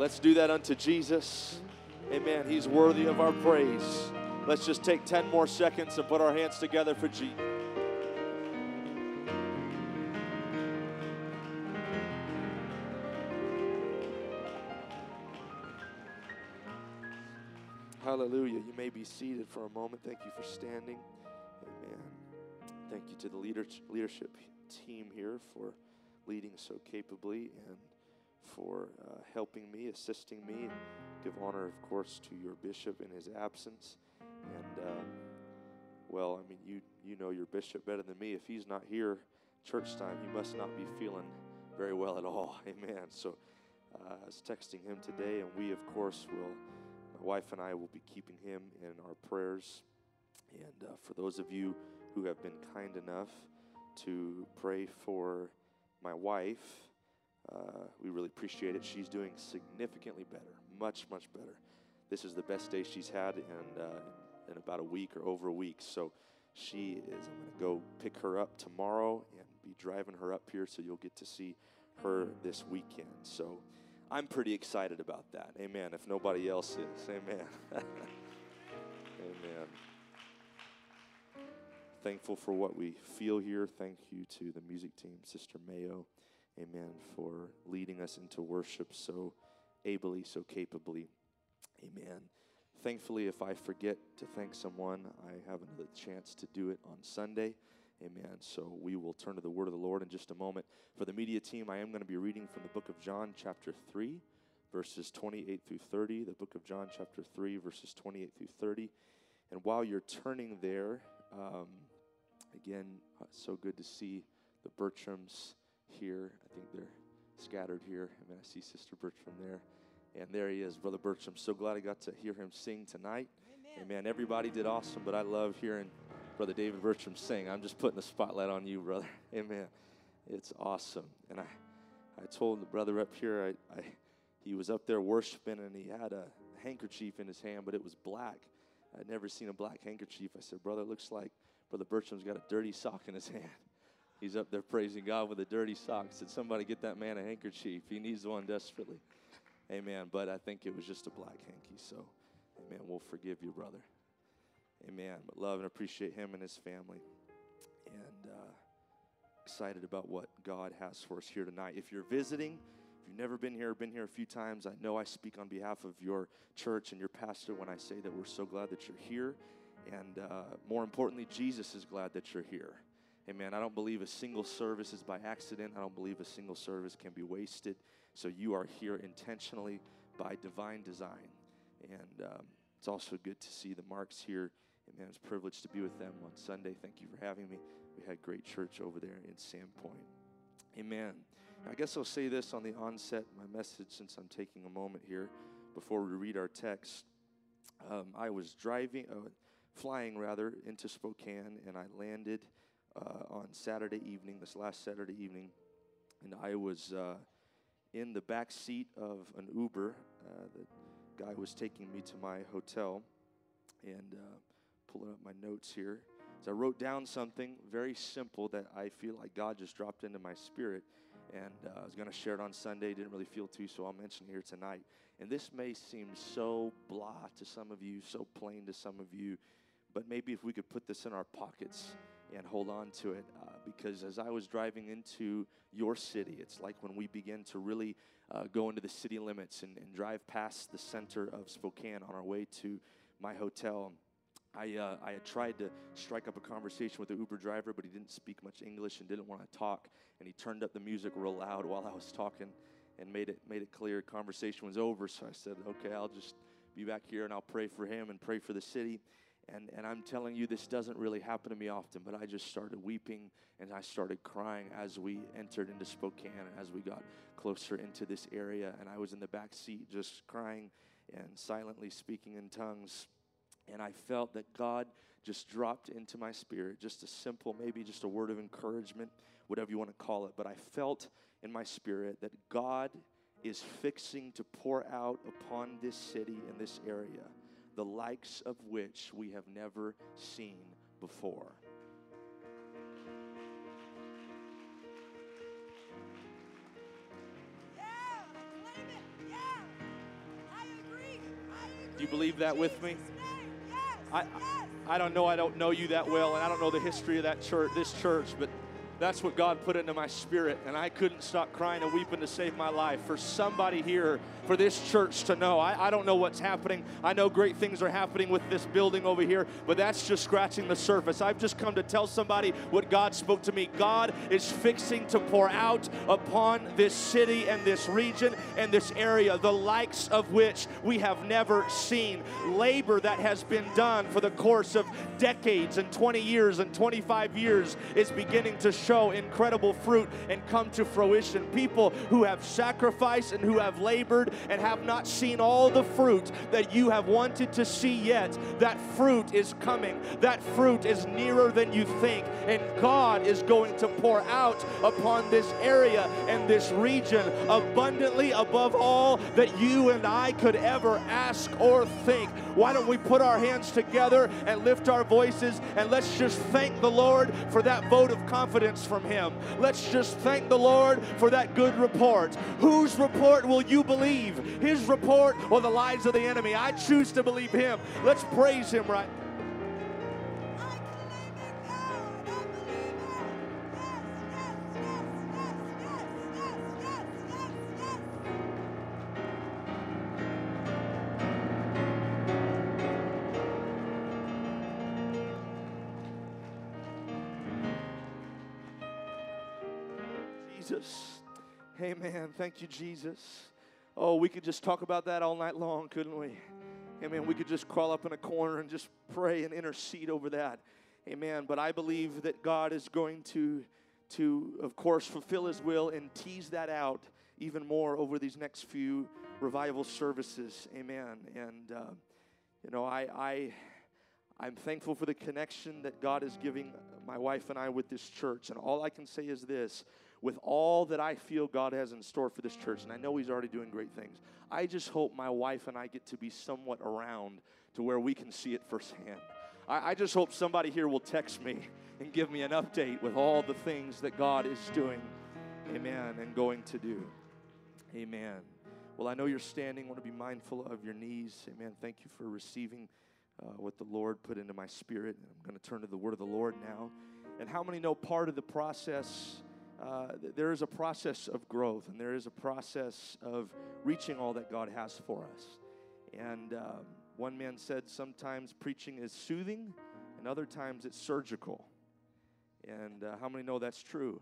Let's do that unto Jesus. Amen. He's worthy of our praise. Let's just take 10 more seconds and put our hands together for Jesus. Hallelujah. You may be seated for a moment. Thank you for standing. Amen. Thank you to the leader, leadership team here for leading so capably and for uh, helping me, assisting me. Give honor, of course, to your bishop in his absence. And, uh, well, I mean, you, you know your bishop better than me. If he's not here church time, he must not be feeling very well at all. Amen. So uh, I was texting him today, and we, of course, will, my wife and I will be keeping him in our prayers. And uh, for those of you who have been kind enough to pray for my wife, uh, we really appreciate it. She's doing significantly better, much, much better. This is the best day she's had in, uh, in about a week or over a week. So she is, I'm going to go pick her up tomorrow and be driving her up here so you'll get to see her this weekend. So I'm pretty excited about that. Amen. If nobody else is. Amen. Amen. Thankful for what we feel here. Thank you to the music team, Sister Mayo. Amen. For leading us into worship so ably, so capably. Amen. Thankfully, if I forget to thank someone, I have another chance to do it on Sunday. Amen. So we will turn to the word of the Lord in just a moment. For the media team, I am going to be reading from the book of John, chapter 3, verses 28 through 30. The book of John, chapter 3, verses 28 through 30. And while you're turning there, um, again, uh, so good to see the Bertrams here. I think they're scattered here. I mean, I see Sister Bertram there. And there he is, Brother Bertram. So glad I got to hear him sing tonight. Amen. Amen. Everybody did awesome, but I love hearing Brother David Bertram sing. I'm just putting the spotlight on you, brother. Amen. It's awesome. And I, I told the brother up here, I, I, he was up there worshiping and he had a handkerchief in his hand, but it was black. I'd never seen a black handkerchief. I said, Brother, looks like Brother Bertram's got a dirty sock in his hand. He's up there praising God with a dirty sock. Said, Somebody get that man a handkerchief. He needs one desperately. Amen. But I think it was just a black hanky. So, amen. We'll forgive you, brother. Amen. But love and appreciate him and his family. And uh, excited about what God has for us here tonight. If you're visiting, if you've never been here, been here a few times, I know I speak on behalf of your church and your pastor when I say that we're so glad that you're here. And uh, more importantly, Jesus is glad that you're here. Amen. I don't believe a single service is by accident. I don't believe a single service can be wasted. So you are here intentionally by divine design. And um, it's also good to see the Marks here. Amen. It's a privilege to be with them on Sunday. Thank you for having me. We had great church over there in Sandpoint. Amen. I guess I'll say this on the onset, my message, since I'm taking a moment here before we read our text. Um, I was driving, uh, flying rather, into Spokane, and I landed uh, on Saturday evening, this last Saturday evening, and I was uh, in the back seat of an Uber. Uh, the guy was taking me to my hotel, and uh, pulling up my notes here. So I wrote down something very simple that I feel like God just dropped into my spirit, and uh, I was going to share it on Sunday. Didn't really feel to, so I'll mention here tonight. And this may seem so blah to some of you, so plain to some of you, but maybe if we could put this in our pockets and hold on to it uh, because as I was driving into your city, it's like when we begin to really uh, go into the city limits and, and, drive past the center of Spokane on our way to my hotel. I, uh, I had tried to strike up a conversation with the Uber driver, but he didn't speak much English and didn't want to talk. And he turned up the music real loud while I was talking and made it, made it clear conversation was over. So I said, okay, I'll just be back here and I'll pray for him and pray for the city. And, and I'm telling you, this doesn't really happen to me often, but I just started weeping and I started crying as we entered into Spokane and as we got closer into this area. And I was in the back seat just crying and silently speaking in tongues. And I felt that God just dropped into my spirit, just a simple, maybe just a word of encouragement, whatever you want to call it. But I felt in my spirit that God is fixing to pour out upon this city and this area the likes of which we have never seen before. Do you believe that with me? I, I don't know. I don't know you that well, and I don't know the history of that church, this church, but that's what God put into my spirit, and I couldn't stop crying and weeping to save my life. For somebody here, for this church to know, I, I don't know what's happening. I know great things are happening with this building over here, but that's just scratching the surface. I've just come to tell somebody what God spoke to me. God is fixing to pour out upon this city and this region and this area the likes of which we have never seen. Labor that has been done for the course of decades and 20 years and 25 years is beginning to show show incredible fruit and come to fruition. People who have sacrificed and who have labored and have not seen all the fruit that you have wanted to see yet. That fruit is coming. That fruit is nearer than you think. And God is going to pour out upon this area and this region abundantly above all that you and I could ever ask or think. Why don't we put our hands together and lift our voices and let's just thank the Lord for that vote of confidence from him. Let's just thank the Lord for that good report. Whose report will you believe? His report or the lies of the enemy? I choose to believe him. Let's praise him right Jesus. Amen. Thank you, Jesus. Oh, we could just talk about that all night long, couldn't we? Amen. We could just crawl up in a corner and just pray and intercede over that. Amen. But I believe that God is going to, to of course, fulfill His will and tease that out even more over these next few revival services. Amen. And uh, you know, I, I, I'm thankful for the connection that God is giving my wife and I with this church. And all I can say is this with all that I feel God has in store for this church, and I know He's already doing great things, I just hope my wife and I get to be somewhat around to where we can see it firsthand. I, I just hope somebody here will text me and give me an update with all the things that God is doing, amen, and going to do. Amen. Well, I know you're standing. Want to be mindful of your knees. Amen. Thank you for receiving uh, what the Lord put into my spirit. I'm going to turn to the word of the Lord now. And how many know part of the process uh, there is a process of growth and there is a process of reaching all that God has for us. And um, one man said sometimes preaching is soothing and other times it's surgical. And uh, how many know that's true?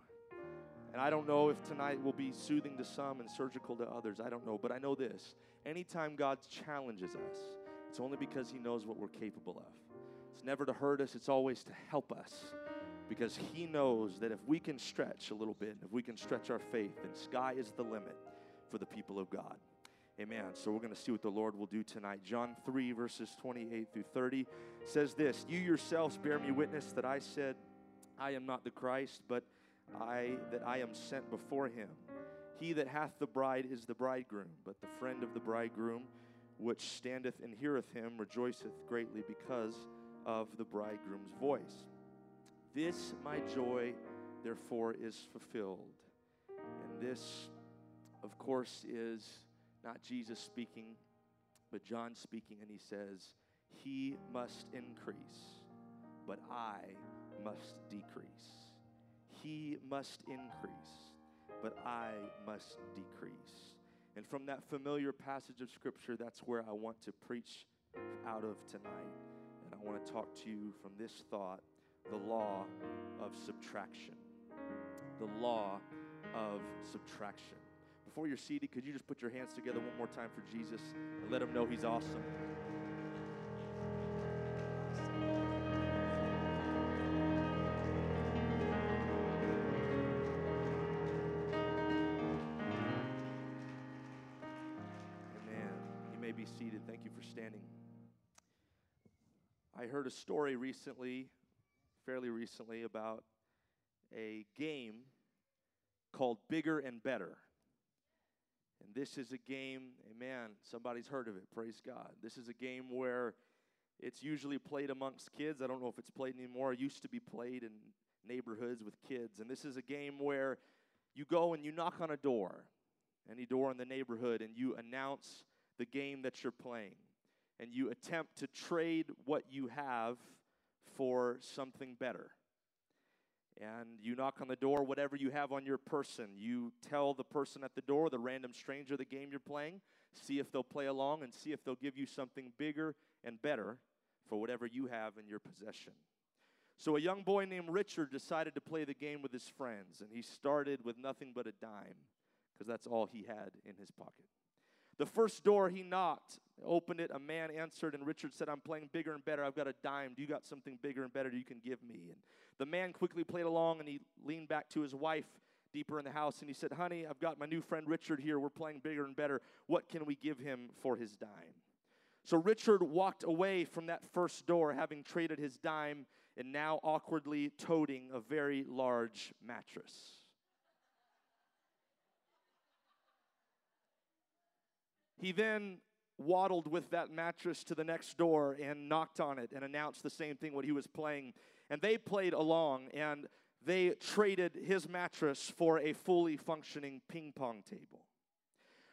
And I don't know if tonight will be soothing to some and surgical to others. I don't know. But I know this anytime God challenges us, it's only because He knows what we're capable of. It's never to hurt us, it's always to help us because He knows that if we can stretch a little bit, if we can stretch our faith, then sky is the limit for the people of God. Amen. So we're going to see what the Lord will do tonight. John 3, verses 28 through 30 says this You yourselves bear me witness that I said, I am not the Christ, but I that I am sent before him. He that hath the bride is the bridegroom, but the friend of the bridegroom, which standeth and heareth him, rejoiceth greatly because of the bridegroom's voice. This, my joy, therefore, is fulfilled. And this, of course, is not Jesus speaking, but John speaking, and he says, He must increase, but I must decrease. He must increase, but I must decrease. And from that familiar passage of Scripture, that's where I want to preach out of tonight. And I want to talk to you from this thought the law of subtraction. The law of subtraction. Before you're seated, could you just put your hands together one more time for Jesus and let him know he's awesome? Amen. You may be seated. Thank you for standing. I heard a story recently fairly recently about a game called Bigger and Better. And this is a game, amen, somebody's heard of it, praise God. This is a game where it's usually played amongst kids. I don't know if it's played anymore. It used to be played in neighborhoods with kids. And this is a game where you go and you knock on a door, any door in the neighborhood, and you announce the game that you're playing. and you attempt to trade what you have for something better. And you knock on the door, whatever you have on your person, you tell the person at the door, the random stranger, the game you're playing, see if they'll play along and see if they'll give you something bigger and better for whatever you have in your possession. So, a young boy named Richard decided to play the game with his friends, and he started with nothing but a dime because that's all he had in his pocket. The first door he knocked, opened it, a man answered, and Richard said, I'm playing bigger and better. I've got a dime. Do you got something bigger and better you can give me? And the man quickly played along and he leaned back to his wife deeper in the house and he said, Honey, I've got my new friend Richard here. We're playing bigger and better. What can we give him for his dime? So Richard walked away from that first door, having traded his dime and now awkwardly toting a very large mattress. He then waddled with that mattress to the next door and knocked on it and announced the same thing what he was playing. And they played along and they traded his mattress for a fully functioning ping pong table.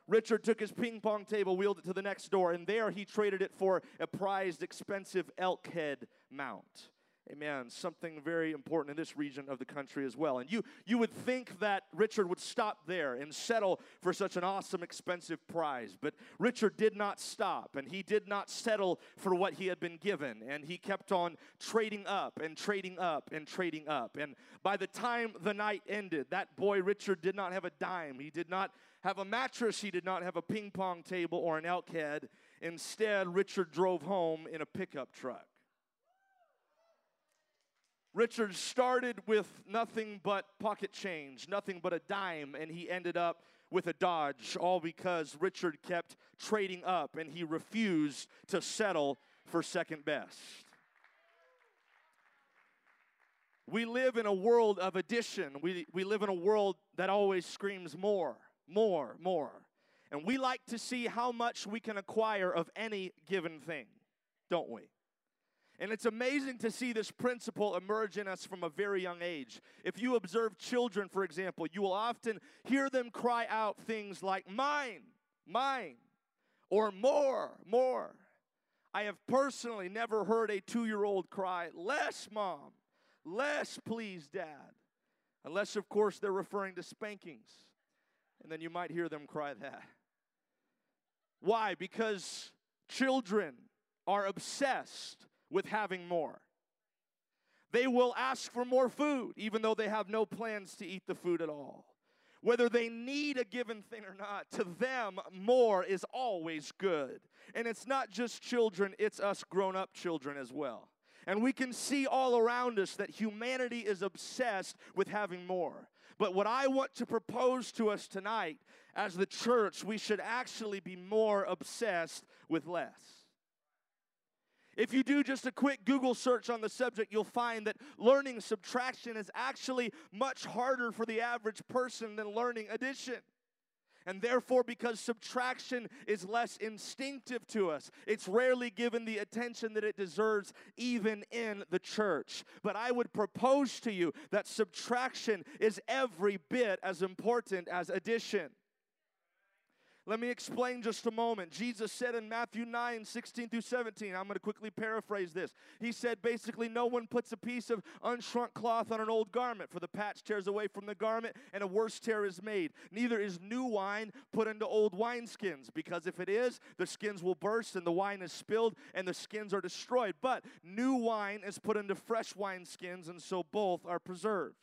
Richard took his ping pong table, wheeled it to the next door, and there he traded it for a prized, expensive elk head mount. Amen. Something very important in this region of the country as well. And you, you would think that Richard would stop there and settle for such an awesome, expensive prize. But Richard did not stop, and he did not settle for what he had been given. And he kept on trading up and trading up and trading up. And by the time the night ended, that boy Richard did not have a dime. He did not have a mattress. He did not have a ping pong table or an elk head. Instead, Richard drove home in a pickup truck. Richard started with nothing but pocket change, nothing but a dime, and he ended up with a Dodge, all because Richard kept trading up and he refused to settle for second best. We live in a world of addition. We, we live in a world that always screams more, more, more. And we like to see how much we can acquire of any given thing, don't we? And it's amazing to see this principle emerge in us from a very young age. If you observe children, for example, you will often hear them cry out things like, mine, mine, or more, more. I have personally never heard a two year old cry, less, mom, less, please, dad. Unless, of course, they're referring to spankings. And then you might hear them cry that. Why? Because children are obsessed with having more. They will ask for more food, even though they have no plans to eat the food at all. Whether they need a given thing or not, to them, more is always good. And it's not just children, it's us grown up children as well. And we can see all around us that humanity is obsessed with having more. But what I want to propose to us tonight as the church, we should actually be more obsessed with less. If you do just a quick Google search on the subject, you'll find that learning subtraction is actually much harder for the average person than learning addition. And therefore, because subtraction is less instinctive to us, it's rarely given the attention that it deserves, even in the church. But I would propose to you that subtraction is every bit as important as addition. Let me explain just a moment. Jesus said in Matthew 9, 16 through 17, I'm going to quickly paraphrase this. He said basically, no one puts a piece of unshrunk cloth on an old garment, for the patch tears away from the garment, and a worse tear is made. Neither is new wine put into old wineskins, because if it is, the skins will burst, and the wine is spilled, and the skins are destroyed. But new wine is put into fresh wineskins, and so both are preserved.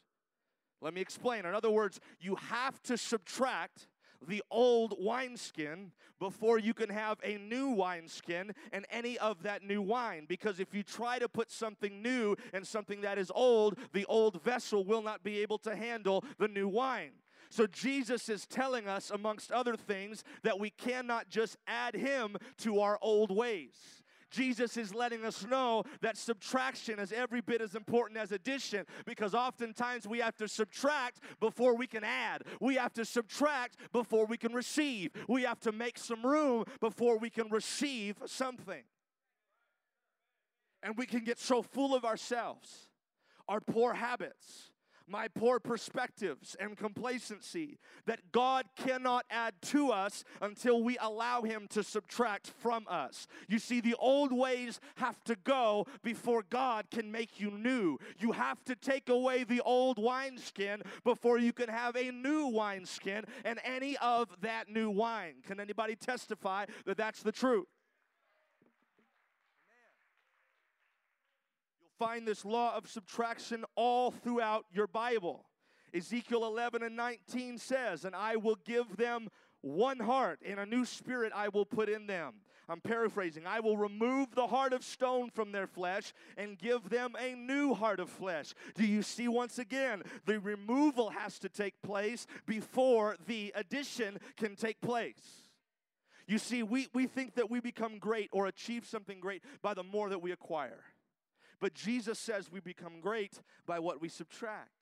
Let me explain. In other words, you have to subtract the old wineskin before you can have a new wineskin and any of that new wine. Because if you try to put something new and something that is old, the old vessel will not be able to handle the new wine. So Jesus is telling us, amongst other things, that we cannot just add him to our old ways. Jesus is letting us know that subtraction is every bit as important as addition because oftentimes we have to subtract before we can add. We have to subtract before we can receive. We have to make some room before we can receive something. And we can get so full of ourselves, our poor habits, my poor perspectives and complacency that God cannot add to us until we allow Him to subtract from us. You see, the old ways have to go before God can make you new. You have to take away the old wineskin before you can have a new wineskin and any of that new wine. Can anybody testify that that's the truth? Find this law of subtraction all throughout your Bible. Ezekiel 11 and 19 says, And I will give them one heart, and a new spirit I will put in them. I'm paraphrasing. I will remove the heart of stone from their flesh and give them a new heart of flesh. Do you see once again? The removal has to take place before the addition can take place. You see, we, we think that we become great or achieve something great by the more that we acquire. But Jesus says we become great by what we subtract.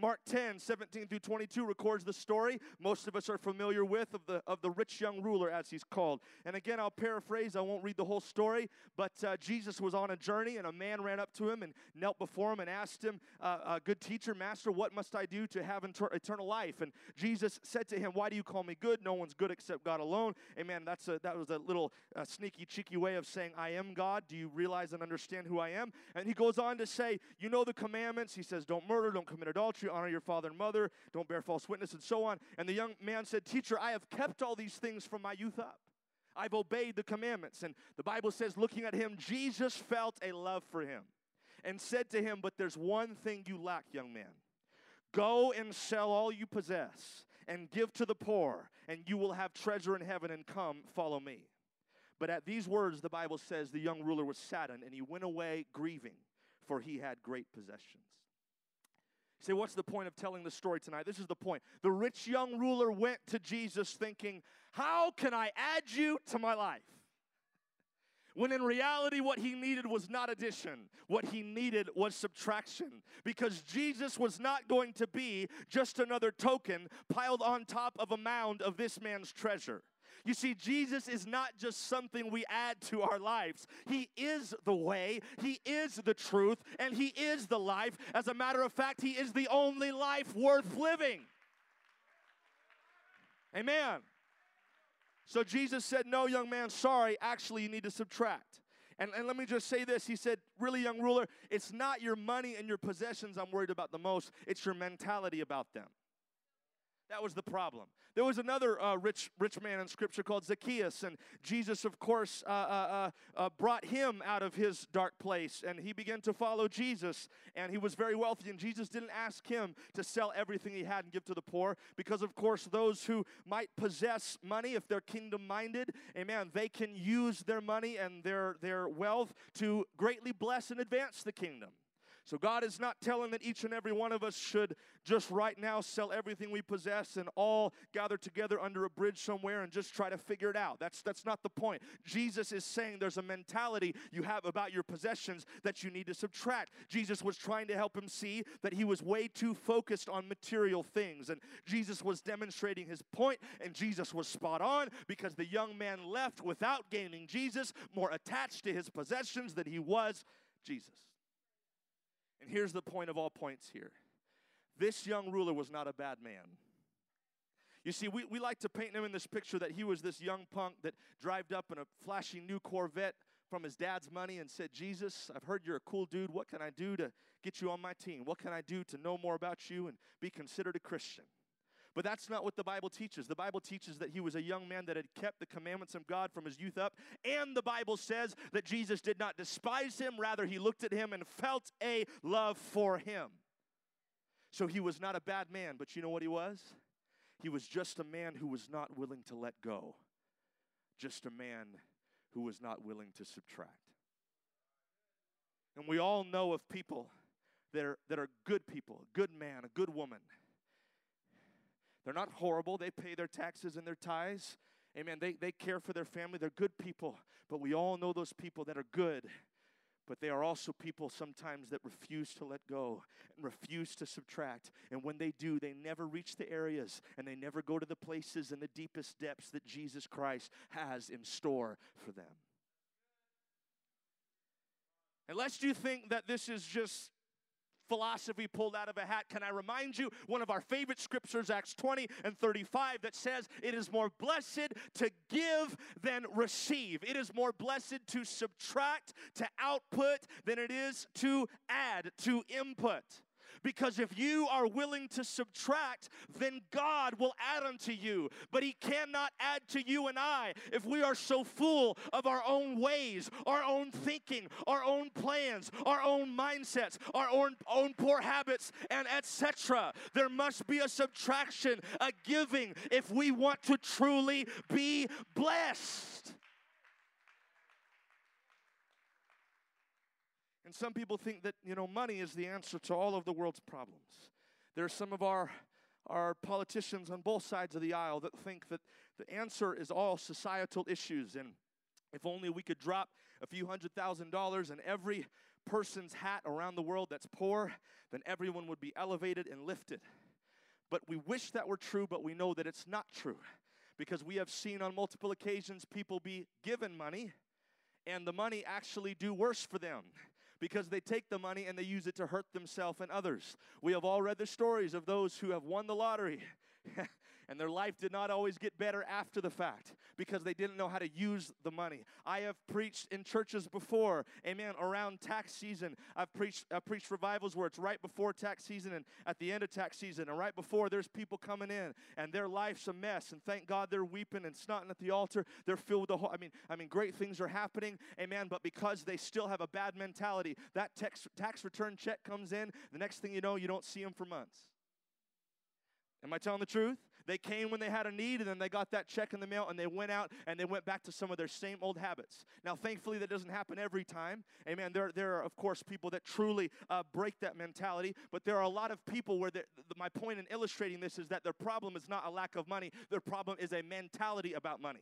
Mark 10, 17 through 22 records the story most of us are familiar with of the, of the rich young ruler, as he's called. And again, I'll paraphrase, I won't read the whole story, but uh, Jesus was on a journey, and a man ran up to him and knelt before him and asked him, uh, uh, Good teacher, master, what must I do to have inter- eternal life? And Jesus said to him, Why do you call me good? No one's good except God alone. Amen. That's a, that was a little uh, sneaky, cheeky way of saying, I am God. Do you realize and understand who I am? And he goes on to say, You know the commandments. He says, Don't murder, don't commit adultery honor your father and mother, don't bear false witness, and so on. And the young man said, Teacher, I have kept all these things from my youth up. I've obeyed the commandments. And the Bible says, looking at him, Jesus felt a love for him and said to him, But there's one thing you lack, young man. Go and sell all you possess and give to the poor, and you will have treasure in heaven, and come, follow me. But at these words, the Bible says the young ruler was saddened, and he went away grieving, for he had great possessions. Say, what's the point of telling the story tonight? This is the point. The rich young ruler went to Jesus thinking, How can I add you to my life? When in reality, what he needed was not addition, what he needed was subtraction. Because Jesus was not going to be just another token piled on top of a mound of this man's treasure. You see, Jesus is not just something we add to our lives. He is the way, He is the truth, and He is the life. As a matter of fact, He is the only life worth living. Amen. So Jesus said, No, young man, sorry, actually, you need to subtract. And, and let me just say this He said, Really, young ruler, it's not your money and your possessions I'm worried about the most, it's your mentality about them. That was the problem. There was another uh, rich, rich man in Scripture called Zacchaeus, and Jesus, of course, uh, uh, uh, uh, brought him out of his dark place, and he began to follow Jesus, and he was very wealthy, and Jesus didn't ask him to sell everything he had and give to the poor, because, of course, those who might possess money, if they're kingdom-minded, amen, they can use their money and their, their wealth to greatly bless and advance the kingdom. So God is not telling that each and every one of us should just right now sell everything we possess and all gather together under a bridge somewhere and just try to figure it out. That's that's not the point. Jesus is saying there's a mentality you have about your possessions that you need to subtract. Jesus was trying to help him see that he was way too focused on material things and Jesus was demonstrating his point and Jesus was spot on because the young man left without gaining Jesus, more attached to his possessions than he was Jesus. And here's the point of all points here this young ruler was not a bad man. You see, we, we like to paint him in this picture that he was this young punk that drived up in a flashy new Corvette from his dad's money and said, Jesus, I've heard you're a cool dude. What can I do to get you on my team? What can I do to know more about you and be considered a Christian? But that's not what the Bible teaches. The Bible teaches that he was a young man that had kept the commandments of God from his youth up. And the Bible says that Jesus did not despise him, rather, he looked at him and felt a love for him. So he was not a bad man, but you know what he was? He was just a man who was not willing to let go, just a man who was not willing to subtract. And we all know of people that are, that are good people, a good man, a good woman they're not horrible. They pay their taxes and their tithes. Amen. They, they care for their family. They're good people. But we all know those people that are good. But they are also people sometimes that refuse to let go and refuse to subtract. And when they do, they never reach the areas and they never go to the places and the deepest depths that Jesus Christ has in store for them. Unless you think that this is just philosophy pulled out of a hat. Can I remind you one of our favorite scriptures, Acts 20 and 35, that says, It is more blessed to give than receive. It is more blessed to subtract, to output, than it is to add, to input. Because if you are willing to subtract, then God will add unto you. But He cannot add to you and I if we are so full of our own ways, our own thinking, our own plans, our own mindsets, our own, own poor habits, and etc. There must be a subtraction, a giving, if we want to truly be blessed. And some people think that, you know, money is the answer to all of the world's problems. There are some of our our politicians on both sides of the aisle that think that the answer is all societal issues and if only we could drop a few hundred thousand dollars in every person's hat around the world that's poor, then everyone would be elevated and lifted. But we wish that were true, but we know that it's not true because we have seen on multiple occasions people be given money and the money actually do worse for them because they take the money and they use it to hurt themselves and others. We have all read the stories of those who have won the lottery. and their life did not always get better after the fact because they didn't know how to use the money. I have preached in churches before, amen, around tax season. I've preached I've preached revivals where it's right before tax season and at the end of tax season and right before there's people coming in and their life's a mess and thank God they're weeping and snotting at the altar. They're filled with the whole, I mean, I mean great things are happening, amen, but because they still have a bad mentality, that tax tax return check comes in, the next thing you know, you don't see them for months. Am I telling the truth? They came when they had a need, and then they got that check in the mail, and they went out and they went back to some of their same old habits. Now, thankfully, that doesn't happen every time. Amen. There, there are, of course, people that truly uh, break that mentality, but there are a lot of people where the, my point in illustrating this is that their problem is not a lack of money, their problem is a mentality about money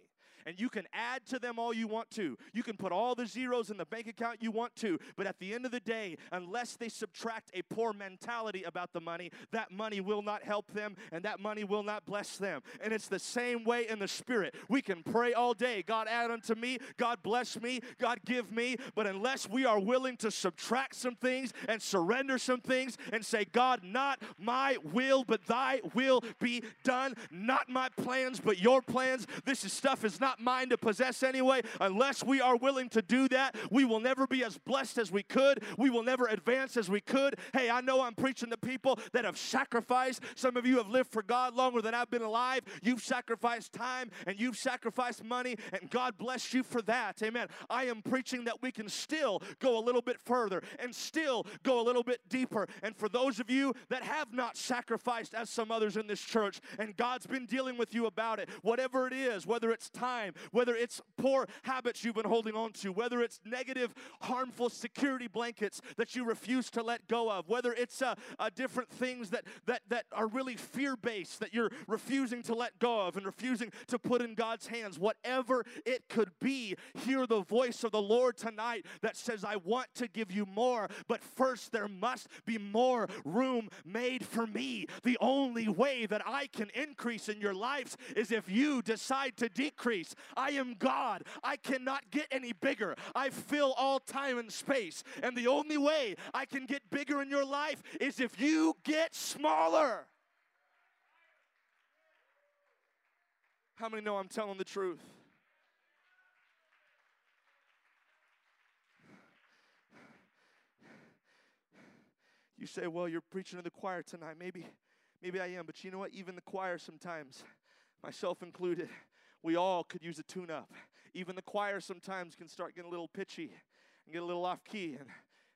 and you can add to them all you want to. You can put all the zeros in the bank account you want to, but at the end of the day, unless they subtract a poor mentality about the money, that money will not help them and that money will not bless them. And it's the same way in the spirit. We can pray all day God add unto me, God bless me, God give me, but unless we are willing to subtract some things and surrender some things and say, God, not my will, but thy will be done, not my plans, but your plans, this is stuff is not mine to possess anyway. Unless we are willing to do that, we will never be as blessed as we could. We will never advance as we could. Hey, I know I'm preaching to people that have sacrificed. Some of you have lived for God longer than I've been alive. You've sacrificed time and you've sacrificed money, and God bless you for that. Amen. I am preaching that we can still go a little bit further and still go a little bit deeper. And for those of you that have not sacrificed as some others in this church, and God's been dealing with you about it, whatever it is, whether it's time, time, whether it's poor habits you've been holding on to, whether it's negative, harmful security blankets that you refuse to let go of, whether it's uh, uh, different things that, that, that are really fear based that you're refusing to let go of and refusing to put in God's hands, whatever it could be, hear the voice of the Lord tonight that says, I want to give you more, but first there must be more room made for me. The only way that I can increase in your lives is if you decide to decrease. I am God. I cannot get any bigger. I fill all time and space. And the only way I can get bigger in your life is if you get smaller. How many know I'm telling the truth? You say, well, you're preaching to the choir tonight. Maybe, maybe I am, but you know what? Even the choir sometimes, myself included, we all could use a tune up. Even the choir sometimes can start getting a little pitchy and get a little off key. And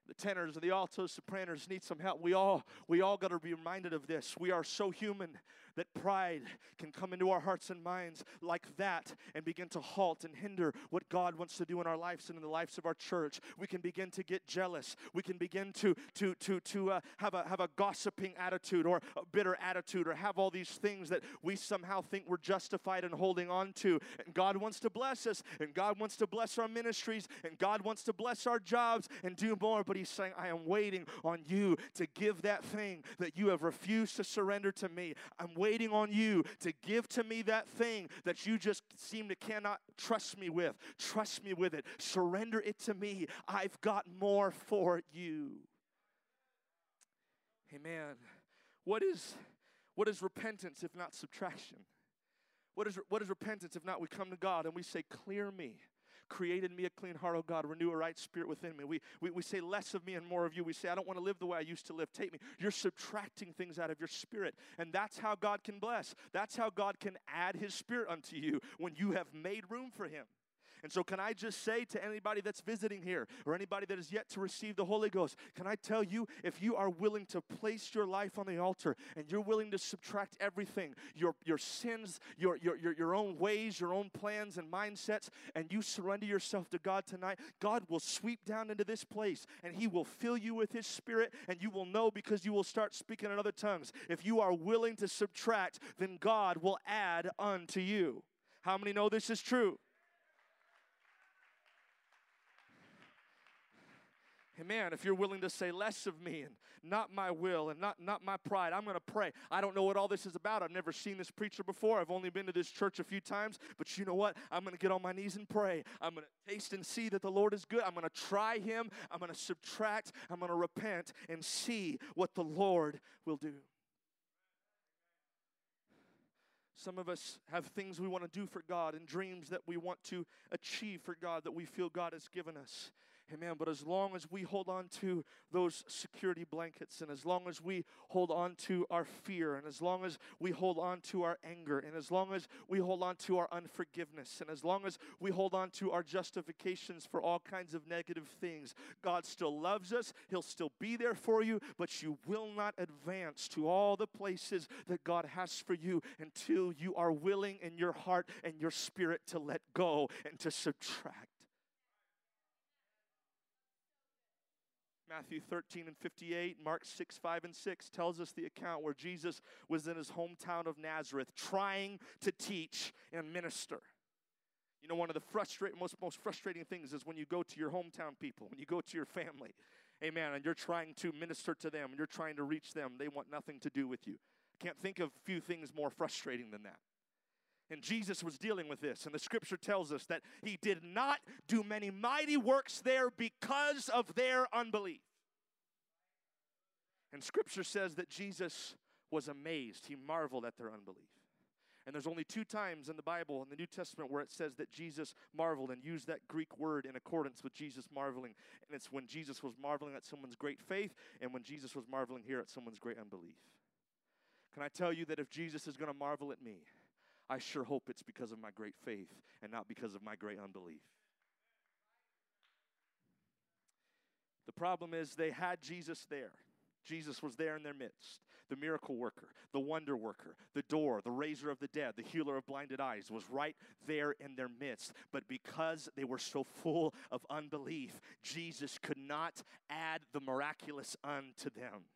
the tenors and the altos sopranos need some help. We all we all got to be reminded of this. We are so human that pride can come into our hearts and minds like that and begin to halt and hinder what God wants to do in our lives and in the lives of our church. We can begin to get jealous. We can begin to to to to uh, have a have a gossiping attitude or a bitter attitude or have all these things that we somehow think we're justified in holding on to. And God wants to bless us and God wants to bless our ministries and God wants to bless our jobs and do more. But He's saying, I am waiting on you to give that thing that you have refused to surrender to me. I'm waiting on you to give to me that thing that you just seem to cannot trust me with. Trust me with it. Surrender it to me. I've got more for you. Amen. What is, what is repentance if not subtraction? What is, what is repentance if not we come to God and we say, Clear me? Created me a clean heart, oh God, renew a right spirit within me. We, we, we say less of me and more of you. We say, I don't want to live the way I used to live. Take me. You're subtracting things out of your spirit. And that's how God can bless. That's how God can add his spirit unto you when you have made room for him. And so, can I just say to anybody that's visiting here or anybody that is yet to receive the Holy Ghost, can I tell you, if you are willing to place your life on the altar and you're willing to subtract everything, your, your sins, your, your, your, your own ways, your own plans and mindsets, and you surrender yourself to God tonight, God will sweep down into this place and He will fill you with His Spirit, and you will know because you will start speaking in other tongues. If you are willing to subtract, then God will add unto you. How many know this is true? Amen. If you're willing to say less of me and not my will and not, not my pride, I'm going to pray. I don't know what all this is about. I've never seen this preacher before. I've only been to this church a few times. But you know what? I'm going to get on my knees and pray. I'm going to taste and see that the Lord is good. I'm going to try Him. I'm going to subtract. I'm going to repent and see what the Lord will do. Some of us have things we want to do for God and dreams that we want to achieve for God that we feel God has given us. Amen. But as long as we hold on to those security blankets, and as long as we hold on to our fear, and as long as we hold on to our anger, and as long as we hold on to our unforgiveness, and as long as we hold on to our justifications for all kinds of negative things, God still loves us. He'll still be there for you, but you will not advance to all the places that God has for you until you are willing in your heart and your spirit to let go and to subtract. Matthew 13 and 58, Mark 6, 5 and 6 tells us the account where Jesus was in his hometown of Nazareth trying to teach and minister. You know, one of the frustrating, most, most frustrating things is when you go to your hometown people, when you go to your family, amen, and you're trying to minister to them, and you're trying to reach them, they want nothing to do with you. I can't think of few things more frustrating than that. And Jesus was dealing with this. And the scripture tells us that he did not do many mighty works there because of their unbelief. And scripture says that Jesus was amazed, he marveled at their unbelief. And there's only two times in the Bible, in the New Testament, where it says that Jesus marveled and used that Greek word in accordance with Jesus marveling. And it's when Jesus was marveling at someone's great faith and when Jesus was marveling here at someone's great unbelief. Can I tell you that if Jesus is going to marvel at me, I sure hope it's because of my great faith and not because of my great unbelief. The problem is they had Jesus there. Jesus was there in their midst. The miracle worker, the wonder worker, the door, the raiser of the dead, the healer of blinded eyes was right there in their midst. But because they were so full of unbelief, Jesus could not add the miraculous unto them.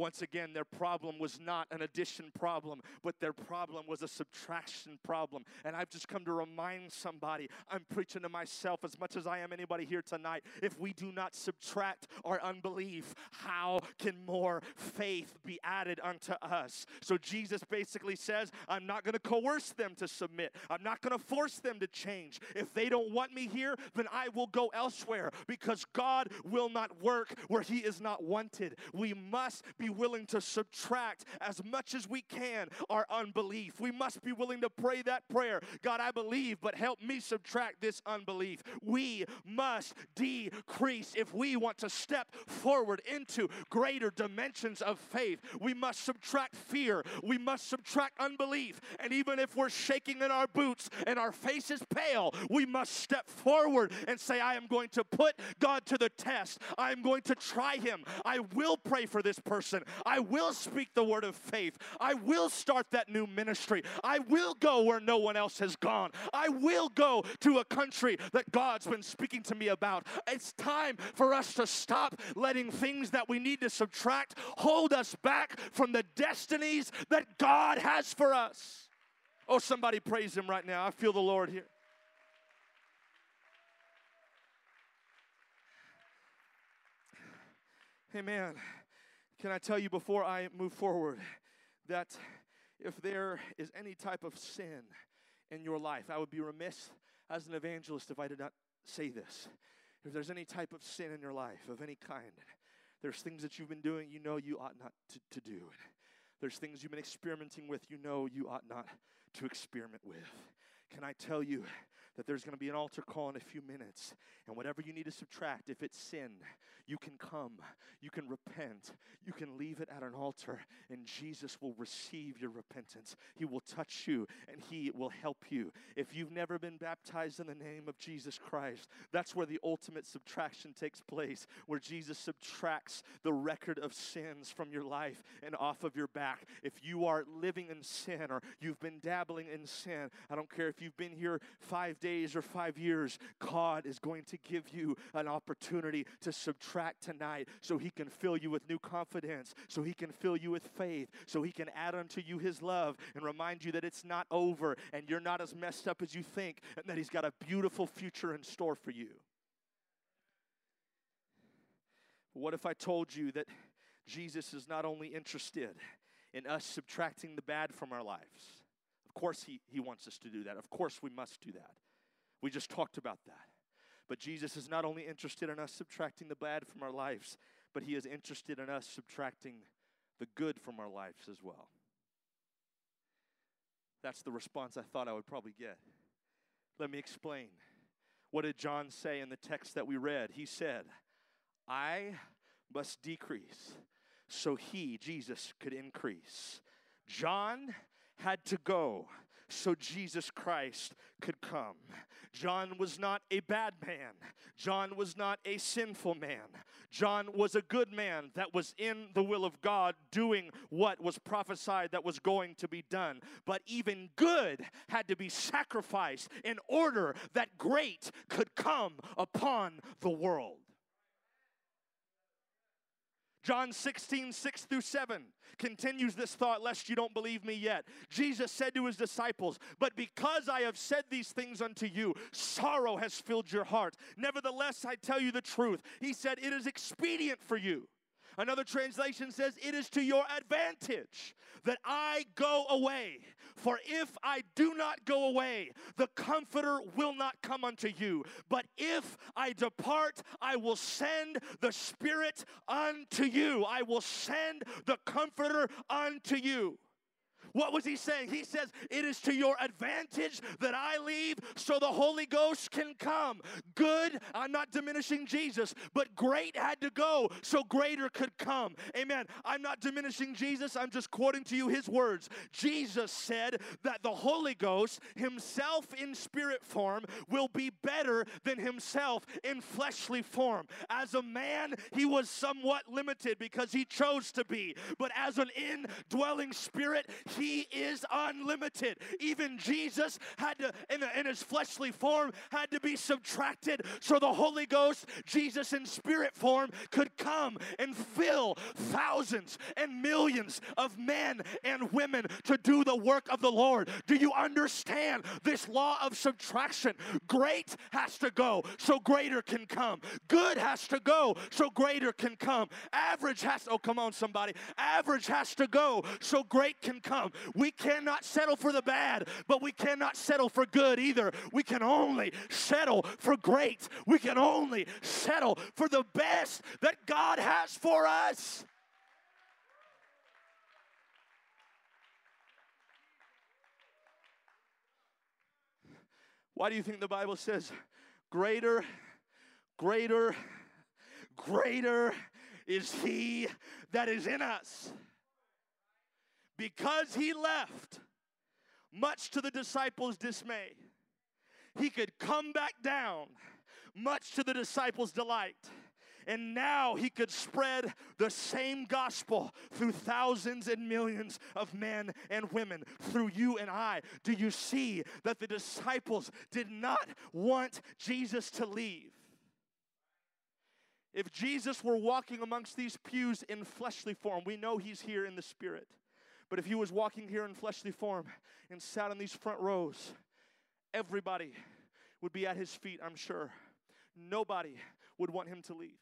Once again, their problem was not an addition problem, but their problem was a subtraction problem. And I've just come to remind somebody, I'm preaching to myself as much as I am anybody here tonight. If we do not subtract our unbelief, how can more faith be added unto us? So Jesus basically says, I'm not going to coerce them to submit, I'm not going to force them to change. If they don't want me here, then I will go elsewhere because God will not work where He is not wanted. We must be willing to subtract as much as we can our unbelief. We must be willing to pray that prayer God, I believe, but help me subtract this unbelief. We must decrease if we want to step forward into greater dimensions of faith. We must subtract fear, we must subtract unbelief. And even if we're shaking in our boots and our face is pale, we must step forward and say, I am going to put God to the test. I am going to try Him. I will pray for this person person. I will speak the word of faith. I will start that new ministry. I will go where no one else has gone. I will go to a country that God's been speaking to me about. It's time for us to stop letting things that we need to subtract hold us back from the destinies that God has for us. Oh, somebody praise Him right now. I feel the Lord here. Amen. Can I tell you before I move forward that if there is any type of sin in your life, I would be remiss as an evangelist if I did not say this. If there's any type of sin in your life of any kind, There's things that you've been doing you know you ought not to, to do. There's things you've been experimenting with you know you ought not to experiment with. Can I tell you that there's going to be an altar call in a few minutes. And whatever you need to subtract, if it's sin, you can come, you can repent, you can leave it at an altar, and Jesus will receive your repentance. He will touch you and He will help you. If you've never been baptized in the name of Jesus Christ, that's where the ultimate subtraction takes place, where Jesus subtracts the record of sins from your life and off of your back. If you are living in sin or you've been dabbling in sin, I don't care if you've been here five days or five years, God is going to give you an opportunity to subtract tonight so He can fill you with new confidence, so He can fill you with faith, so He can add unto you His love and remind you that it's not over and you're not as messed up as you think and that He's got a beautiful future in store for you. What if I told you that Jesus is not only interested in us subtracting the bad from our lives? Of course, he, he wants us to do that. Of course, we must do that. We just talked about that. But Jesus is not only interested in us subtracting the bad from our lives, but He is interested in us subtracting the good from our lives as well. That's the response I thought I would probably get. Let me explain. What did John say in the text that we read? He said, I must decrease so he, Jesus, could increase. John had to go so Jesus Christ could come. John was not a bad man. John was not a sinful man. John was a good man that was in the will of God, doing what was prophesied that was going to be done. But even good had to be sacrificed in order that great could come upon the world. John 16, 6 through 7 continues this thought, lest you don't believe me yet. Jesus said to his disciples, But because I have said these things unto you, sorrow has filled your heart. Nevertheless, I tell you the truth. He said, It is expedient for you Another translation says, It is to your advantage that I go away. For if I do not go away, the Comforter will not come unto you. But if I depart, I will send the Spirit unto you. I will send the Comforter unto you. What was he saying? He says, It is to your advantage that I leave so the Holy Ghost can come. Good, I'm not diminishing Jesus, but great had to go so greater could come. Amen. I'm not diminishing Jesus, I'm just quoting to you his words. Jesus said that the Holy Ghost, himself in spirit form, will be better than himself in fleshly form. As a man, he was somewhat limited because he chose to be, but as an indwelling spirit, he is unlimited. Even Jesus had to, in, in his fleshly form, had to be subtracted so the Holy Ghost, Jesus in spirit form, could come and fill thousands and millions of men and women to do the work of the Lord. Do you understand this law of subtraction? Great has to go so greater can come. Good has to go so greater can come. Average has to, oh, come on, somebody. Average has to go so great can come. We cannot settle for the bad, but we cannot settle for good either. We can only settle for great. We can only settle for the best that God has for us. Why do you think the Bible says, greater, greater, greater is He that is in us? Because he left, much to the disciples' dismay, he could come back down, much to the disciples' delight. And now he could spread the same gospel through thousands and millions of men and women, through you and I. Do you see that the disciples did not want Jesus to leave? If Jesus were walking amongst these pews in fleshly form, we know he's here in the spirit. But if he was walking here in fleshly form and sat in these front rows, everybody would be at his feet, I'm sure. Nobody would want him to leave.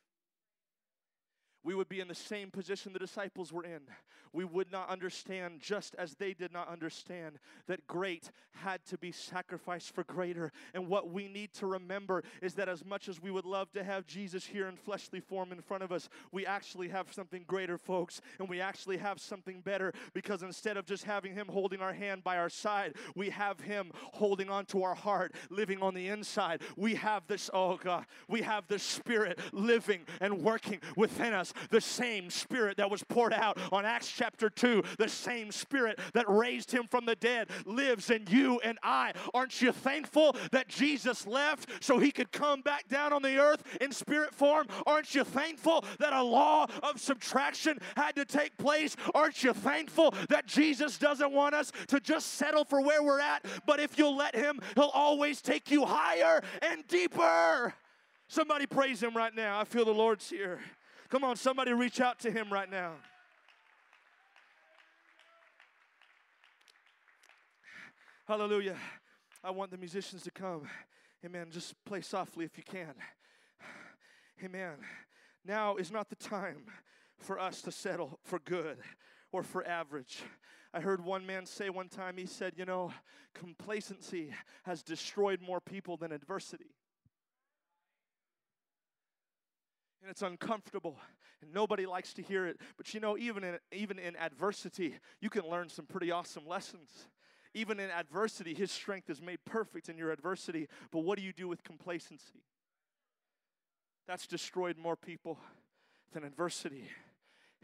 We would be in the same position the disciples were in. We would not understand, just as they did not understand, that great had to be sacrificed for greater. And what we need to remember is that as much as we would love to have Jesus here in fleshly form in front of us, we actually have something greater, folks. And we actually have something better because instead of just having Him holding our hand by our side, we have Him holding onto our heart, living on the inside. We have this, oh God, we have the Spirit living and working within us the same Spirit that was poured out on Acts chapter 2, the same Spirit that raised him from the dead lives in you and I. Aren't you thankful that Jesus left so he could come back down on the earth in spirit form? Aren't you thankful that a law of subtraction had to take place? Aren't you thankful that Jesus doesn't want us to just settle for where we're at, but if you'll let him, he'll always take you higher and deeper? Somebody praise him right now. I feel the Lord's here. Come on, somebody reach out to him right now. Hallelujah. I want the musicians to come. Amen. Just play softly if you can. Amen. Now is not the time for us to settle for good or for average. I heard one man say one time, he said, You know, complacency has destroyed more people than adversity. And it's uncomfortable and nobody likes to hear it. But you know even in even in adversity you can learn some pretty awesome lessons. Even in adversity his strength is made perfect in your adversity but what do you do with complacency? That's destroyed more people than adversity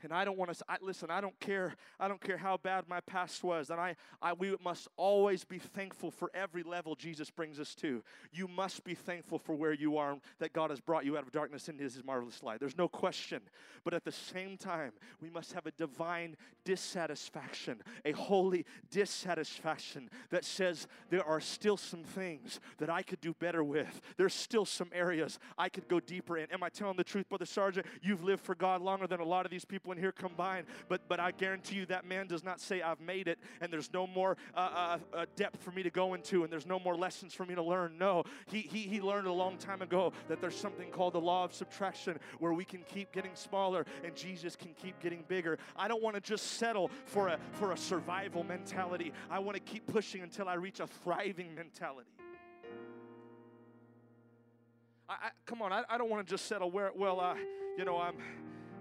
and I don't want to I, listen. I don't care. I don't care how bad my past was. And I, I, we must always be thankful for every level Jesus brings us to. You must be thankful for where you are, that God has brought you out of darkness into His marvelous light. There's no question. But at the same time, we must have a divine dissatisfaction, a holy dissatisfaction that says there are still some things that I could do better with. There's still some areas I could go deeper in. Am I telling the truth, Brother Sergeant? You've lived for God longer than a lot of these people in here combined, but but I guarantee you that man does not say I've made it and there's no more uh, uh, uh, depth for me to go into and there's no more lessons for me to learn. No, he, he he learned a long time ago that there's something called the law of subtraction where we can keep getting smaller and Jesus can keep getting bigger. I don't want to just settle for a for a survival mentality. I want to keep pushing until I reach a thriving mentality. I, I, come on, I, I don't want to just settle where, well, uh, you know, I'm,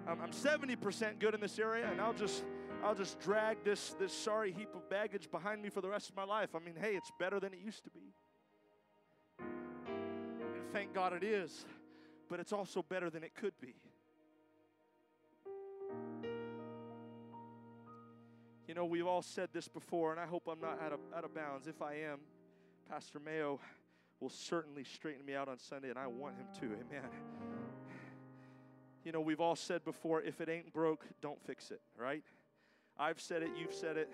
I'm, I'm 70% good in this area, and I'll just I'll just drag this this sorry heap of baggage behind me for the rest of my life. I mean, hey, it's better than it used to be. And thank God it is, but it's also better than it could be. You know, we've all said this before, and I hope I'm not out of, out of bounds. If I am, Pastor Mayo will certainly straighten me out on Sunday, and I want him to. Amen you know, we've all said before if it ain't broke, don't fix it, right? I've said it, you've said it.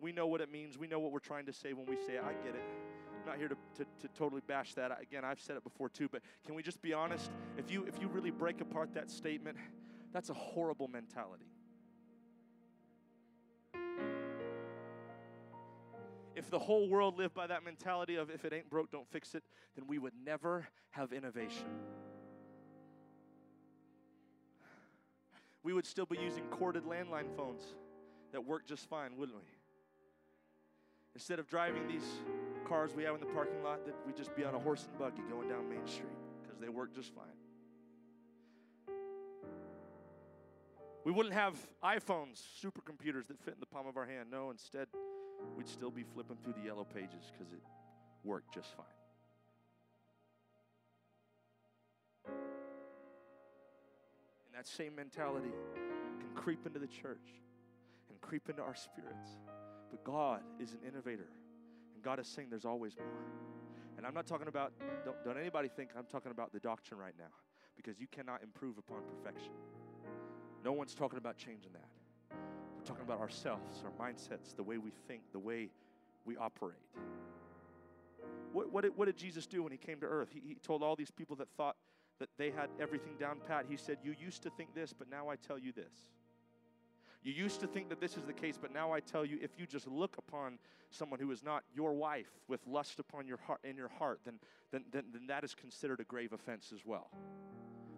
We know what it means. We know what we're trying to say when we say it. I get it. I'm not here to, to, to totally bash that. Again, I've said it before too, but can we just be honest? If you if you really break apart that statement, that's a horrible mentality. If the whole world lived by that mentality of if it ain't broke, don't fix it, then we would never have innovation. We would still be using corded landline phones that work just fine, wouldn't we? Instead of driving these cars we have in the parking lot, that we'd just be on a horse and buggy going down Main Street because they work just fine. We wouldn't have iPhones, supercomputers that fit in the palm of our hand. No, instead, we'd still be flipping through the yellow pages because it worked just fine. That same mentality can creep into the church and creep into our spirits. But God is an innovator, and God is saying there's always more. And I'm not talking about, don't, don't anybody think I'm talking about the doctrine right now, because you cannot improve upon perfection. No one's talking about changing that. We're talking about ourselves, our mindsets, the way we think, the way we operate. What, what, did, what did Jesus do when he came to earth? He, he told all these people that thought that they had everything down pat. He said, You used to think this, but now I tell you this. You used to think that this is the case, but now I tell you, if you just look upon someone who is not your wife with lust upon your heart in your heart, then, then, then, then that is considered a grave offense as well.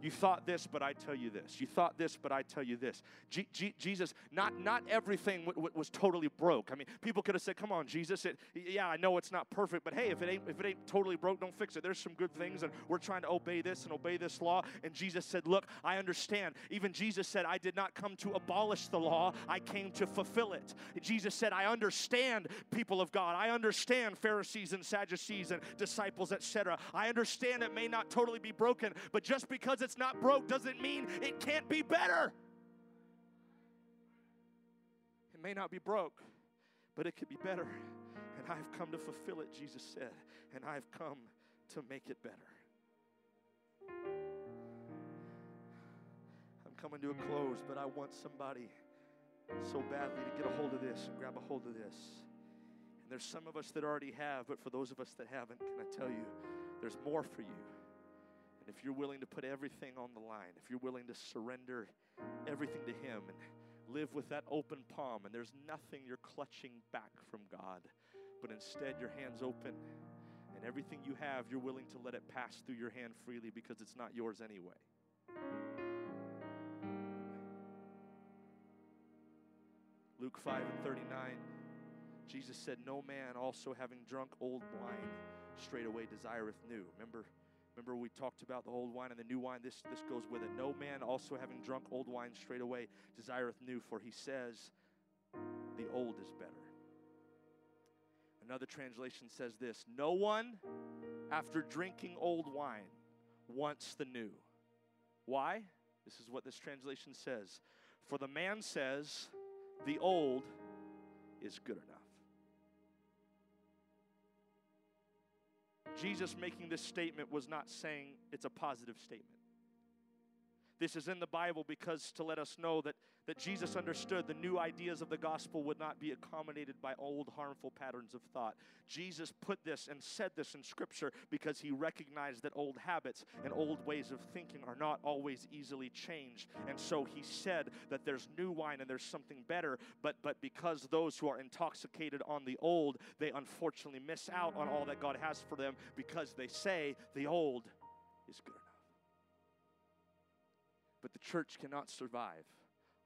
You thought this, but I tell you this. You thought this, but I tell you this. G- G- Jesus, not not everything w- w- was totally broke. I mean, people could have said, "Come on, Jesus, it, yeah, I know it's not perfect, but hey, if it ain't if it ain't totally broke, don't fix it. There's some good things, and we're trying to obey this and obey this law." And Jesus said, "Look, I understand. Even Jesus said, I did not come to abolish the law. I came to fulfill it." Jesus said, "I understand, people of God. I understand Pharisees and Sadducees and disciples, etc. I understand it may not totally be broken, but just because it's not broke doesn't mean it can't be better. It may not be broke, but it could be better. And I've come to fulfill it, Jesus said, and I've come to make it better. I'm coming to a close, but I want somebody so badly to get a hold of this and grab a hold of this. And there's some of us that already have, but for those of us that haven't, can I tell you, there's more for you. And if you're willing to put everything on the line, if you're willing to surrender everything to Him and live with that open palm, and there's nothing you're clutching back from God, but instead your hands open and everything you have, you're willing to let it pass through your hand freely because it's not yours anyway. Luke 5 and 39, Jesus said, No man also having drunk old wine straightway desireth new. Remember, remember we talked about the old wine and the new wine. This this goes with it. No man also having drunk old wine straight away desireth new, for he says, the old is better. Another translation says this No one, after drinking old wine, wants the new. Why? This is what this translation says. For the man says, the old is good enough. Jesus making this statement was not saying it's a positive statement. This is in the Bible because to let us know that, that Jesus understood the new ideas of the gospel would not be accommodated by old harmful patterns of thought. Jesus put this and said this in Scripture because he recognized that old habits and old ways of thinking are not always easily changed. And so he said that there's new wine and there's something better, but, but because those who are intoxicated on the old, they unfortunately miss out on all that God has for them because they say the old is good. But the church cannot survive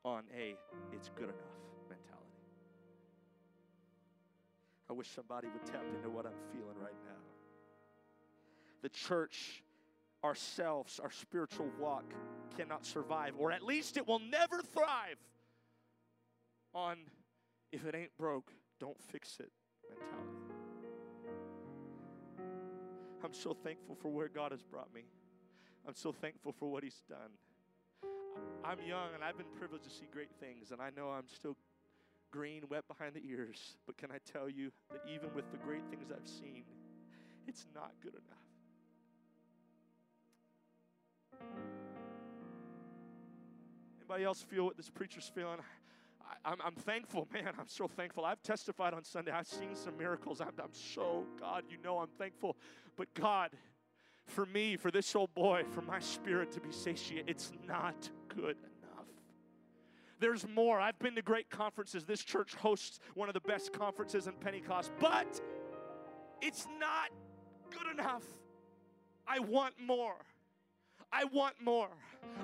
on a it's good enough mentality. I wish somebody would tap into what I'm feeling right now. The church, ourselves, our spiritual walk cannot survive, or at least it will never thrive on if it ain't broke, don't fix it mentality. I'm so thankful for where God has brought me. I'm so thankful for what He's done. I'm young and I've been privileged to see great things, and I know I'm still green, wet behind the ears. But can I tell you that even with the great things I've seen, it's not good enough. Anybody else feel what this preacher's feeling? I, am I'm thankful, man. I'm so thankful. I've testified on Sunday. I've seen some miracles. I'm, I'm so, God, you know I'm thankful. But God, for me, for this old boy, for my spirit to be satiated, it's not good enough. There's more. I've been to great conferences. This church hosts one of the best conferences in Pentecost, but it's not good enough. I want more. I want more.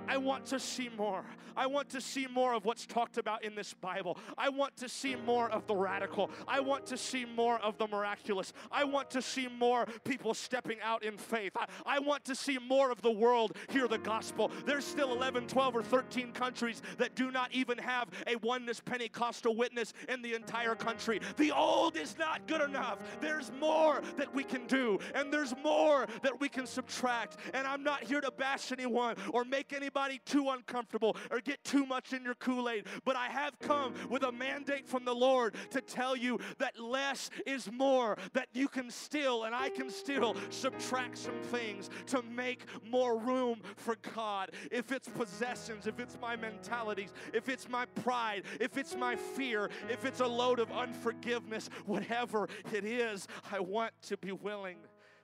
I want to see more. I want to see more of what's talked about in this Bible. I want to see more of the radical. I want to see more of the miraculous. I want to see more people stepping out in faith. I, I want to see more of the world hear the gospel. There's still 11, 12, or 13 countries that do not even have a oneness Pentecostal witness in the entire country. The old is not good enough. There's more that we can do, and there's more that we can subtract. And I'm not here to bash anyone or make anybody too uncomfortable or get too much in your Kool Aid, but I have come with a mandate from the Lord to tell you that less is more, that you can still and I can still subtract some things to make more room for God. If it's possessions, if it's my mentalities, if it's my pride, if it's my fear, if it's a load of unforgiveness, whatever it is, I want to be willing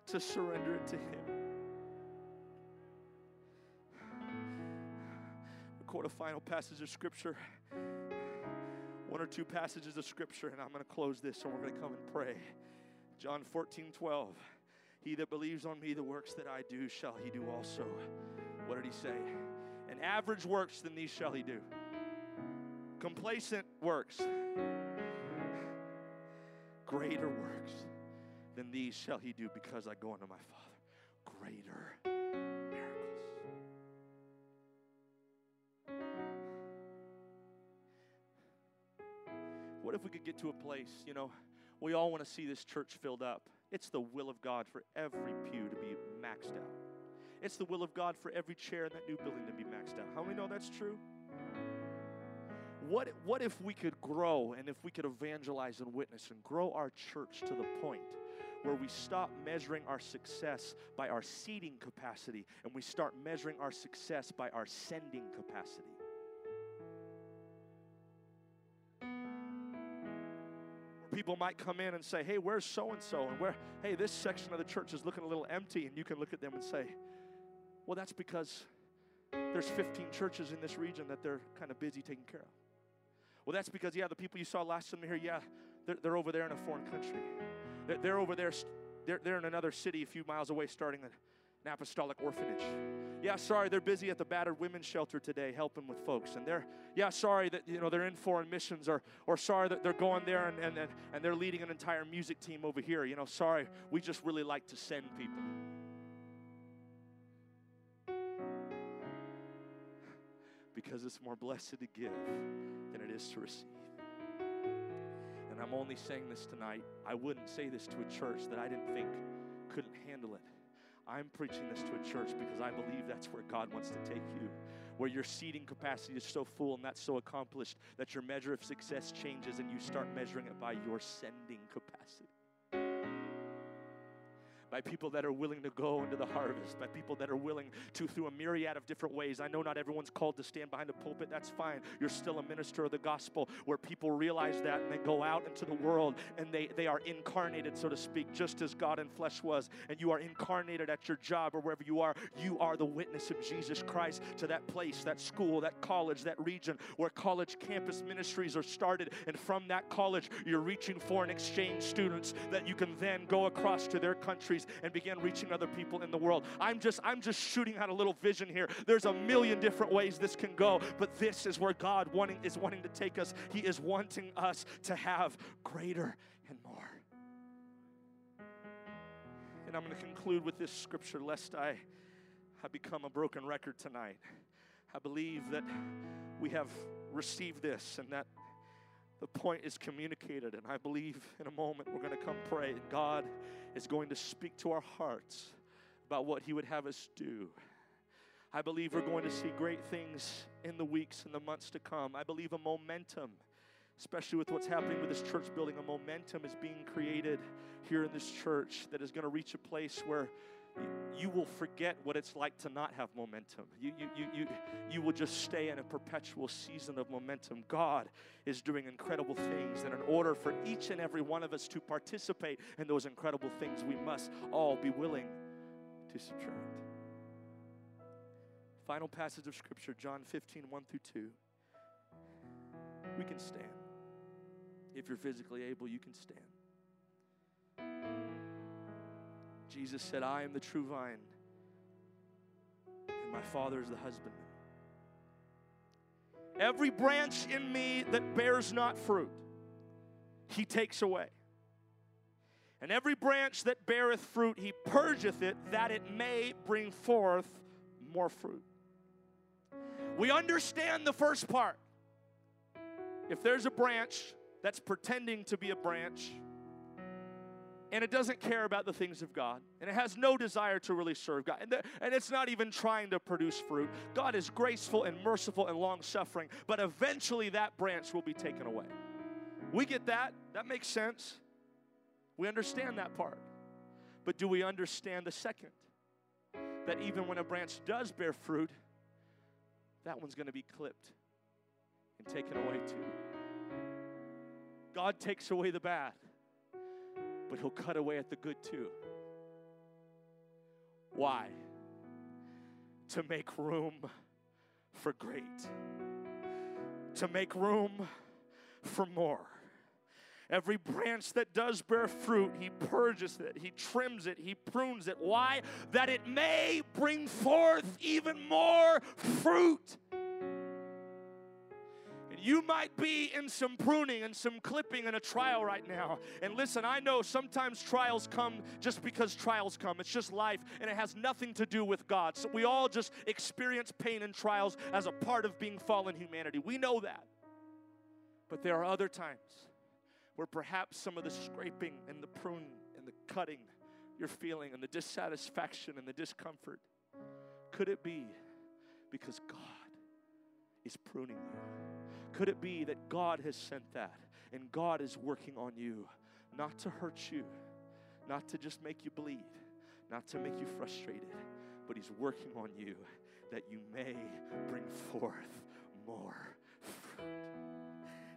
to surrender it to Him. Quote a final passage of Scripture, one or two passages of Scripture, and I'm going to close this and we're going to come and pray. John 14, 12. He that believes on me, the works that I do, shall he do also. What did he say? An average works, then these shall he do. Complacent works. Greater works than these shall he do because I go unto my Father. Greater What if we could get to a place, you know, we all want to see this church filled up. It's the will of God for every pew to be maxed out. It's the will of God for every chair in that new building to be maxed out. How many know that's true? What, what if we could grow and if we could evangelize and witness and grow our church to the point where we stop measuring our success by our seating capacity and we start measuring our success by our sending capacity? People might come in and say, Hey, where's so and so? And where, hey, this section of the church is looking a little empty. And you can look at them and say, Well, that's because there's 15 churches in this region that they're kind of busy taking care of. Well, that's because, yeah, the people you saw last time here, yeah, they're, they're over there in a foreign country. They're, they're over there, they're, they're in another city a few miles away starting an apostolic orphanage. Yeah, sorry, they're busy at the battered women's shelter today helping with folks. And they're, yeah, sorry that, you know, they're in foreign missions or, or sorry that they're going there and, and, and, and they're leading an entire music team over here. You know, sorry, we just really like to send people. because it's more blessed to give than it is to receive. And I'm only saying this tonight. I wouldn't say this to a church that I didn't think couldn't handle it. I'm preaching this to a church because I believe that's where God wants to take you. Where your seating capacity is so full and that's so accomplished that your measure of success changes and you start measuring it by your sending capacity by people that are willing to go into the harvest, by people that are willing to, through a myriad of different ways. I know not everyone's called to stand behind a pulpit, that's fine. You're still a minister of the gospel where people realize that and they go out into the world and they, they are incarnated, so to speak, just as God in flesh was. And you are incarnated at your job or wherever you are. You are the witness of Jesus Christ to that place, that school, that college, that region where college campus ministries are started. And from that college, you're reaching foreign exchange students that you can then go across to their countries ministries and began reaching other people in the world. I'm just I'm just shooting out a little vision here. There's a million different ways this can go, but this is where God wanting is wanting to take us. He is wanting us to have greater and more. And I'm going to conclude with this scripture lest I have become a broken record tonight. I believe that we have received this and that the point is communicated. And I believe in a moment we're going to come pray, and God is going to speak to our hearts about what He would have us do. I believe we're going to see great things in the weeks and the months to come. I believe a momentum, especially with what's happening with this church building, a momentum is being created here in this church that is going to reach a place where you will forget what it's like to not have momentum. You, you, you, you, you will just stay in a perpetual season of momentum. God is doing incredible things, and in order for each and every one of us to participate in those incredible things, we must all be willing to subtract. Final passage of Scripture, John 15, 1 through 2. We can stand. If you're physically able, you can stand. Jesus said, I am the true vine, and my Father is the husbandman. Every branch in me that bears not fruit, he takes away. And every branch that beareth fruit, he purgeth it, that it may bring forth more fruit. We understand the first part. If there's a branch that's pretending to be a branch, and it doesn't care about the things of God, and it has no desire to really serve God, and, the, and it's not even trying to produce fruit. God is graceful and merciful and long suffering, but eventually that branch will be taken away. We get that, that makes sense. We understand that part. But do we understand the second? That even when a branch does bear fruit, that one's going to be clipped and taken away too. God takes away the bad but he'll cut away at the good too. Why? To make room for great, to make room for more. Every branch that does bear fruit, he purges it, he trims it, he prunes it. Why? That it may bring forth even more fruit. You might be in some pruning and some clipping and a trial right now. And listen, I know sometimes trials come just because trials come. It's just life and it has nothing to do with God. So we all just experience pain and trials as a part of being fallen humanity. We know that. But there are other times where perhaps some of the scraping and the pruning and the cutting you're feeling and the dissatisfaction and the discomfort could it be because God is pruning you? Could it be that God has sent that and God is working on you not to hurt you, not to just make you bleed, not to make you frustrated, but He's working on you that you may bring forth more fruit.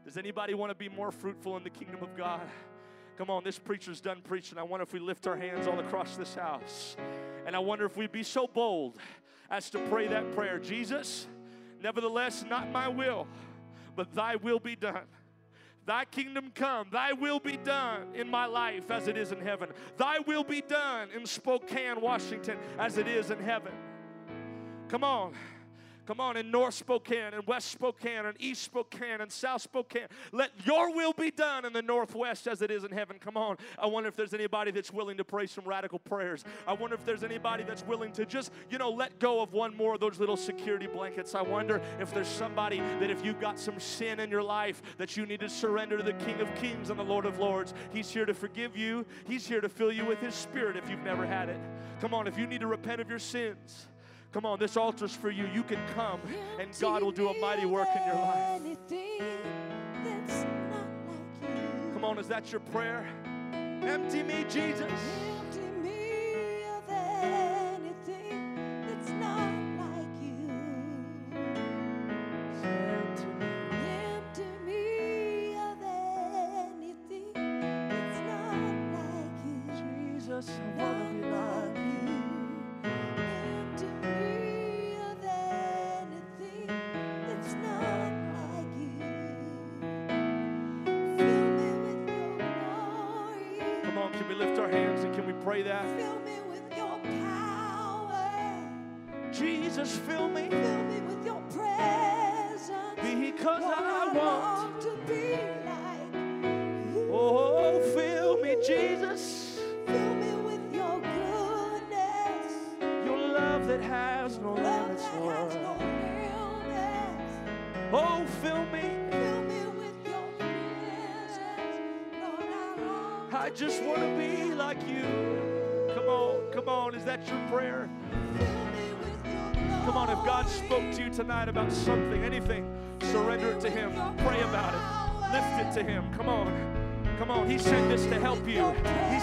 Does anybody want to be more fruitful in the kingdom of God? Come on, this preacher's done preaching. I wonder if we lift our hands all across this house. And I wonder if we'd be so bold as to pray that prayer Jesus, nevertheless, not my will but thy will be done. Thy kingdom come, thy will be done in my life as it is in heaven. Thy will be done in Spokane, Washington, as it is in heaven. Come on. Come on, in North Spokane, and West Spokane, and East Spokane, and South Spokane. Let your will be done in the Northwest as it is in heaven. Come on. I wonder if there's anybody that's willing to pray some radical prayers. I wonder if there's anybody that's willing to just, you know, let go of one more of those little security blankets. I wonder if there's somebody that if you've got some sin in your life that you need to surrender to the King of Kings and the Lord of Lords. He's here to forgive you, He's here to fill you with His Spirit if you've never had it. Come on, if you need to repent of your sins. Come on, this altar's for you. You can come and God will do a mighty work in your life. Come on, is that your prayer? Empty me, Jesus.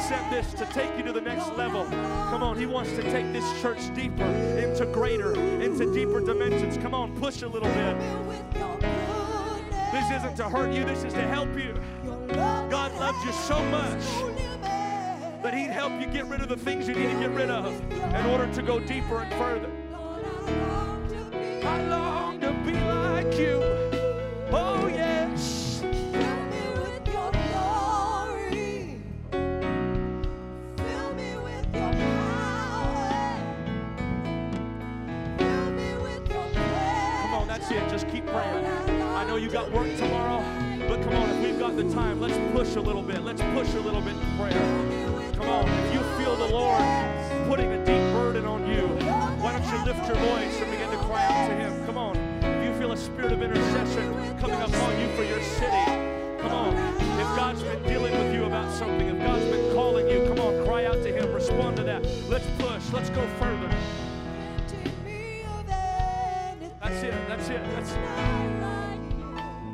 Sent this to take you to the next level. Come on. He wants to take this church deeper, into greater, into deeper dimensions. Come on, push a little bit. This isn't to hurt you, this is to help you. God loves you so much. That He'd help you get rid of the things you need to get rid of in order to go deeper and further. Voice and begin to cry out to Him? Come on. If you feel a spirit of intercession coming upon you for your city, come on. If God's been dealing with you about something, if God's been calling you, come on, cry out to Him. Respond to that. Let's push. Let's go further. That's it. That's it. That's you.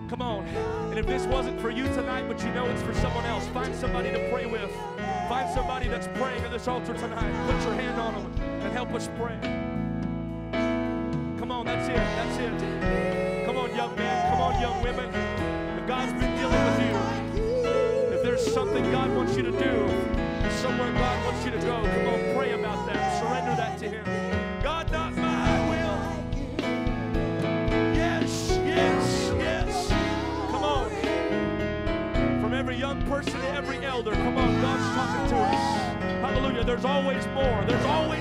Come on. And if this wasn't for you tonight, but you know it's for someone else, find somebody to pray with. Find somebody that's praying at this altar tonight. Put your hand on them and help us pray. Women. If God's been dealing with you, if there's something God wants you to do, somewhere God wants you to go, come on, pray about that. Surrender that to Him. God, not my will. Yes, yes, yes. Come on. From every young person, to every elder. Come on, God's talking to us. Hallelujah. There's always more. There's always